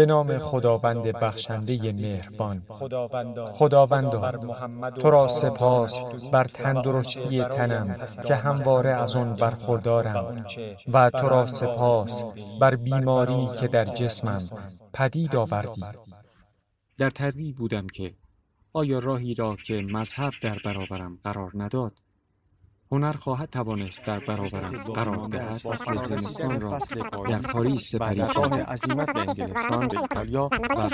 به نام خداوند بخشنده مهربان خداوندا تو را سپاس بر تندرستی تنم که همواره از آن برخوردارم و تو را سپاس بر بیماری که در جسمم پدید آوردی در تردید بودم که آیا راهی را که مذهب در برابرم قرار نداد هنر خواهد توانست در برابرم قرار دهد. فصل زمستان را در پاریس سپری کرد عظیمت به انگلستان به ایتالیا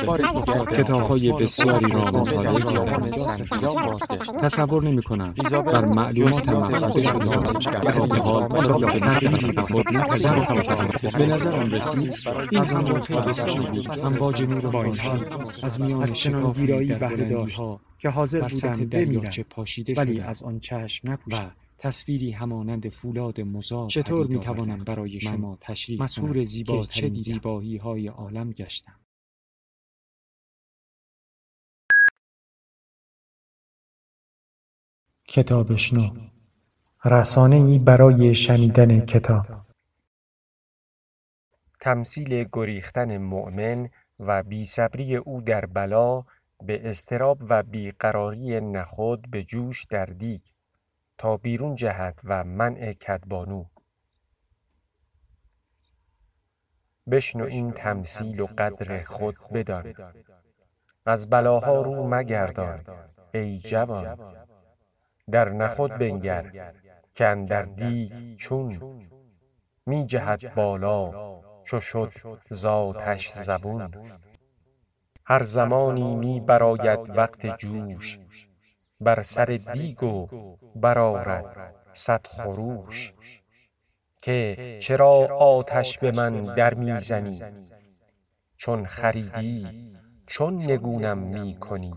و به کتابهای بسیاری را مطالعه کردم تصور نمی کنم بر معلومات محفظه شده در این حال را به تغییری به خود نپذیرفتم به نظرم رسید این زمان بسیاری بود امواج نور با این حال از میان شکاف بهره که حاضر بودم بمیرم ولی از آن چشم نپوشم تصویری همانند فولاد مزار چطور می توانم برای شما تشریح مسهور زیبا چه زیبایی های عالم گشتم. کتابشنو رسانه ای برای شنیدن کتاب. تمثیل گریختن مؤمن و بیصبری او در بلا به استراب و بیقراری نخود به جوش در دیگ. تا بیرون جهد و منع کدبانو. بشنو این تمثیل و قدر خود بدان. از بلاها رو مگردان. ای جوان. در نخود بنگر. که اندر دیگ چون. می جهد بالا. چو شد ذاتش زبون. هر زمانی می برآید وقت جوش. بر سر دیگ و برآرد صد خروش که چرا آتش به من در می زنی چون خریدی چون نگونم می کنی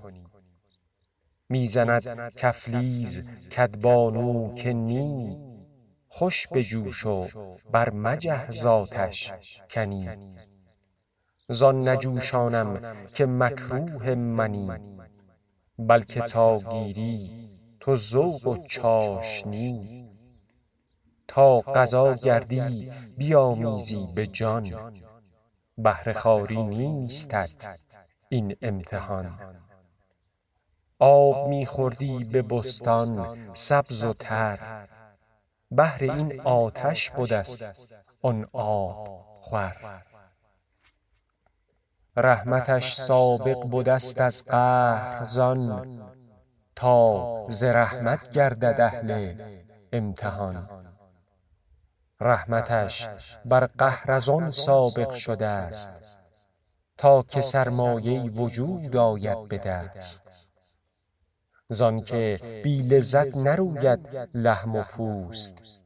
می زند کفلیز کدبانو که نی. خوش بجوش و بر مجه ذاتش کنی زان نجوشانم که مکروه منی. بلکه تا گیری تو ذوق و چاشنی. تا قضا گردی بیامیزی به جان. بهر خواری نیستت این امتحان. آب می خوردی به بستان سبز و تر. بهر این آتش بدست آن آب خور. رحمتش سابق بدست از قهر زان تا ز رحمت گردد اهل امتحان. رحمتش بر قهر از آن سابق شده است تا که سرمایه وجود آید به دست. زانکه بی لذت نروید لحم و پوست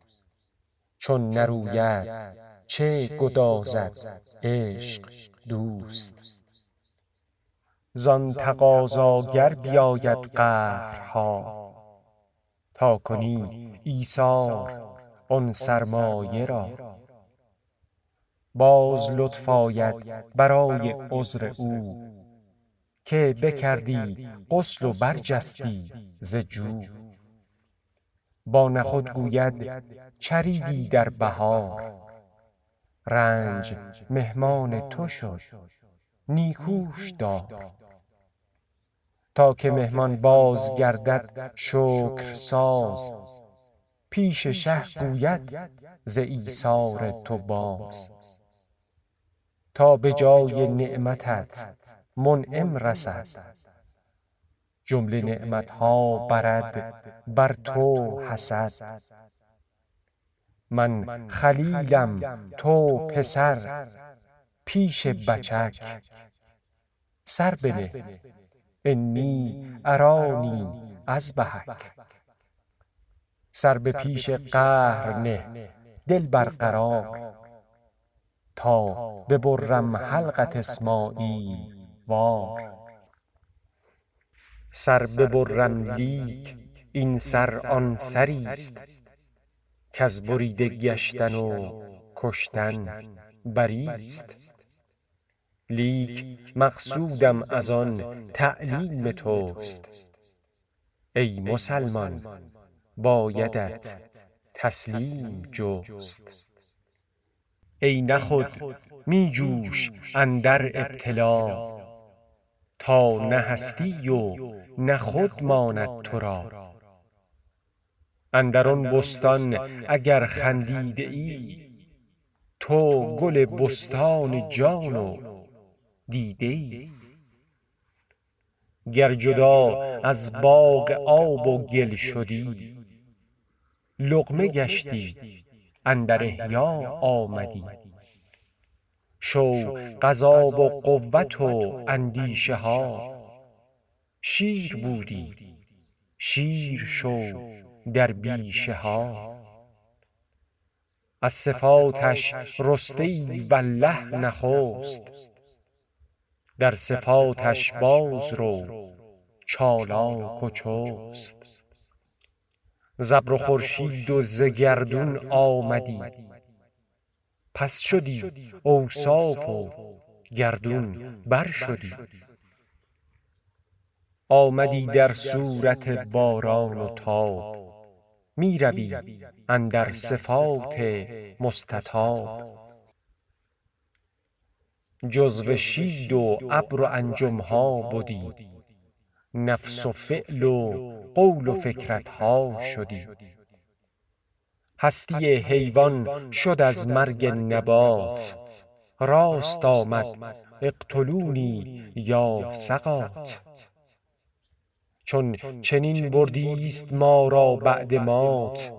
چون نروید چه گدازد عشق دوست؟ زان تقاضا گر بیاید قهرها تا کنی ایثار آن سرمایه را. باز لطف آید برای عذر او که بکردی غسل و برجستی ز جو. با نخود گوید چریدی در بهار رنج مهمان تو شد. نیکوش دار. تا که مهمان باز گردد شکرساز پیش شه گوید ز ایثار تو باز. تا به جای نعمتت منعم رسد. جمله نعمت ها برد بر تو حسد. من خلیلم تو پسر پیش بچک. سر بنه انی ارانی اذبحک سر به پیش قهر نه دل برقرار تا ببرم حلقت اسماعیل وار سر ببرم لیک این سر آن سریست. کز بریده گشتن و کشتن بریست؟ لیک مقصودم از آن تعلیم توست. ای مسلمان بایدت تسلیم جست. ای نخود می جوش اندر ابتلا. تا نه هستی و نه خود ماند تو را اندر آن بستان اگر خندیده ای تو گل بستان جان و دیده ای گر جدا از باغ آب و گل شدی لقمه گشتی اندر احیا آمدی. شو غذا و قوت و اندیشه ها. شیر بودی. شیر شو در بیشه ها. از صفاتش رسته ای والله نخست. در صفاتش باز رو چالاک و چست. ز ابر و خورشید و ز گردون آمدی. پس شدی اوصاف و گردون بر شدی آمدی در صورت باران و تاب. می روی اندر صفات مستطاب. جزو شید و ابر و انجم ها بدی نفس و فعل و قول و فکرت ها شدی. هستی حیوان شد از مرگ نبات. راست آمد اقتلونی یا سقات چون چنین بردیست ما را بعد مات.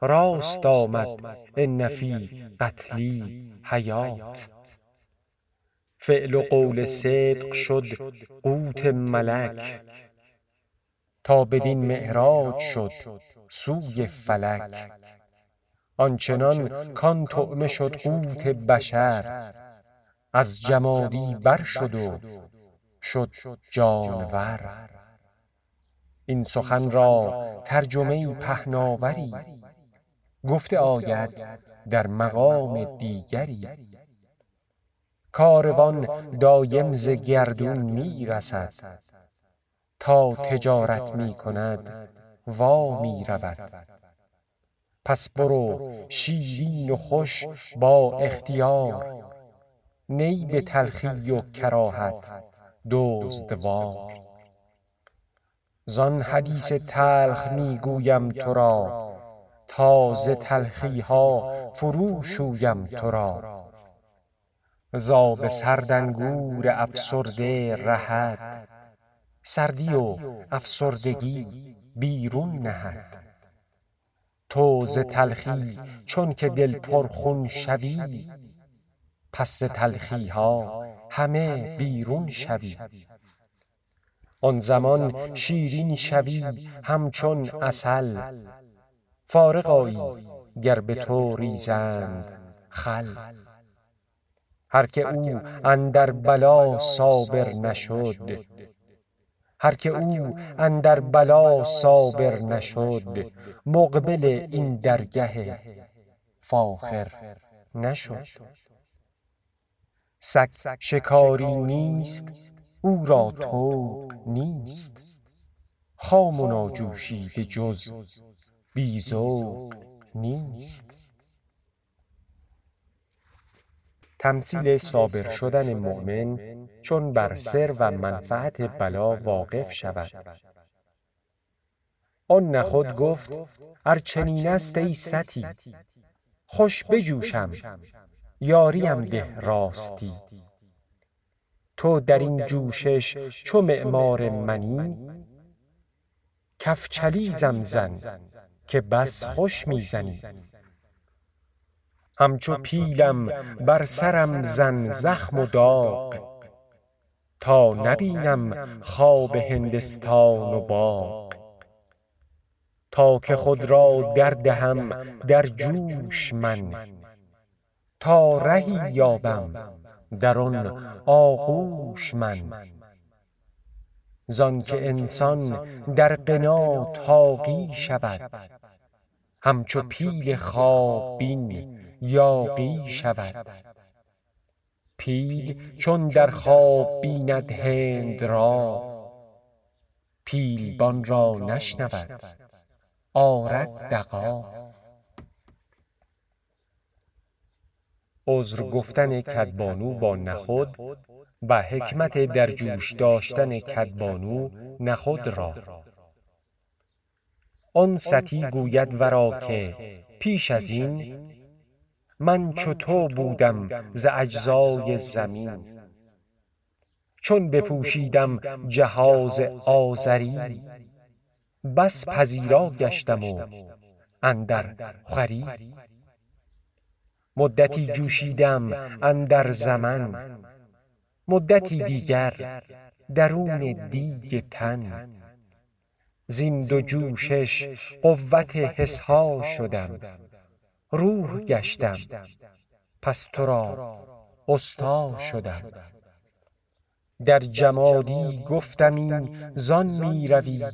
راست آمد ان فی قتلی حیات. فعل و قول صدق شد قوت ملک. تا بدین معراج شد سوی فلک. آنچنان کان طعمه شد قوت بشر. از جمادی بر شد و شد جانور. این سخن را ترجمه پهناوری. گفته آید در مقام دیگری. کاروان دایم ز گردون می رسد تا تجارت می کند وا می رود پس برو شیرین و خوش با اختیار. نی به تلخی و کراهت دزدوار زان حدیث تلخ می گویم تو را تا ز تلخی ها فرو شویم تو را ز آب سرد انگور افسرده رهد. سردی و افسردگی بیرون نهد. تو ز تلخی چونک دل پرخون شوی پس تلخی ها همه بیرون شوی. آن زمان شیرین شوی همچون عسل. فارغ آیی گر به تو ریزند خل. هر که او اندر بلا صابر نشد. هر که او اندر بلا صابر نشد مقبل این درگه فاخر نشد. سگ شکاری نیست او را طوق نیست. خام و ناجوشیده جز بی ذوق نیست. تمثیل صابر شدن مؤمن چون بر سر و منفعت بلا واقف شود. آن نخود گفت ار چنین است ای ستی خوش بجوشم. یاریم ده راستی. تو در این جوشش چو معمار منی؟ کف چلیزم زن که بس خوش می زنی همچو پیلم بر سرم زن زخم و داغ. تا نبینم خواب هندستان و باغ. تا که خود را دردهم در جوش من. تا رهی یابم در آن آغوش من. زانک انسان در غنا طاغی شود. همچو پیل خواب بین یاغی شود. پیل چون در خواب بیند هند را پیلبان را نشنود. آرد دغا. عذر گفتن کدبانو با نخود و حکمت در جوش داشتن کدبانو نخود را. آن ستی گوید ورا که پیش از این من چو تو بودم ز اجزای زمین. چون بپوشیدم جهاز آزری بس پذیرا گشتم و اندر خوری. مدتی جوشیدم اندر زمن. مدتی دیگر درون دیگ تن. زین دو جوشش قوت حسها شدم. روح گشتم. پس تو را استا شدم. در جمادی گفتمی زان می روی.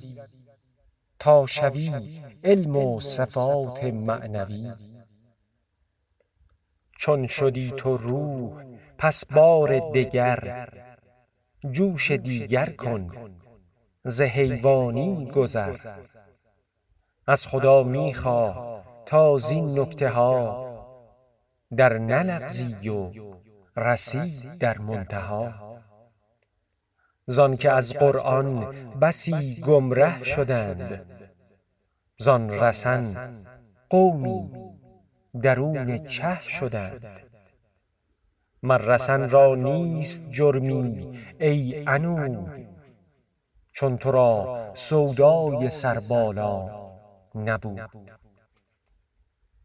تا شوی علم و صفات معنوی. چون شدی تو روح پس بار دگر جوش دیگر کن. ز حیوانی گذر. از خدا می خواه تا زین نکته ها در نلغزی و رسی در منتها زانکه از قرآن بسی گمره شدند. زان رسن قومی درون چه شدند؟ مر رسن را نیست جرمی ای عنود چون تو را سودای سربالا نبود.